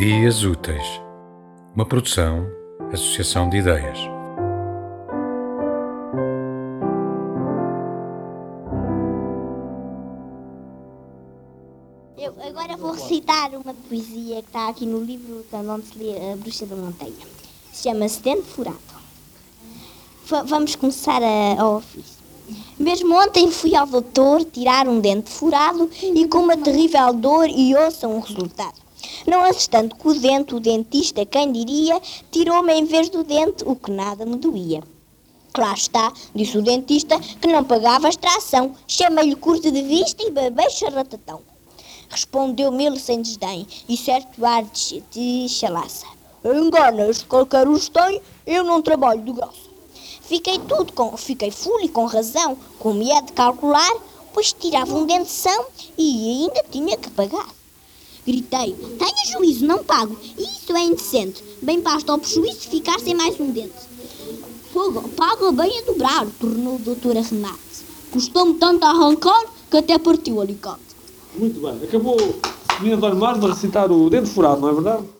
Ideias Úteis, uma produção, associação de ideias. Eu agora vou recitar uma poesia que está aqui no livro onde se A Bruxa da Montanha. Chama-se Dente Furado. Va- vamos começar a, ao ofício. Mesmo ontem fui ao doutor tirar um dente furado e com uma terrível dor e ouçam o resultado. Não assustando com o dente, o dentista, quem diria, tirou-me em vez do dente o que nada me doía. Claro está, disse o dentista, que não pagava extração. Chamei-lhe curto de vista e babei charratatão. Respondeu-me ele sem desdém e certo ar de, de chalaça. Enganas, qualquer os tem, eu não trabalho de graça. Fiquei tudo com, fiquei fulo e com razão, com medo de calcular, pois tirava um dente são e ainda tinha que pagar. Gritei, tenha juízo, não pago, isso é indecente. Bem basta ao prejuízo ficar sem mais um dente. Fogo, paga bem a dobrar, tornou o doutor a Renate. Custou-me tanto a arrancar que até partiu o alicate. Muito bem. Acabou o menino do armário de recitar o dente furado, não é verdade?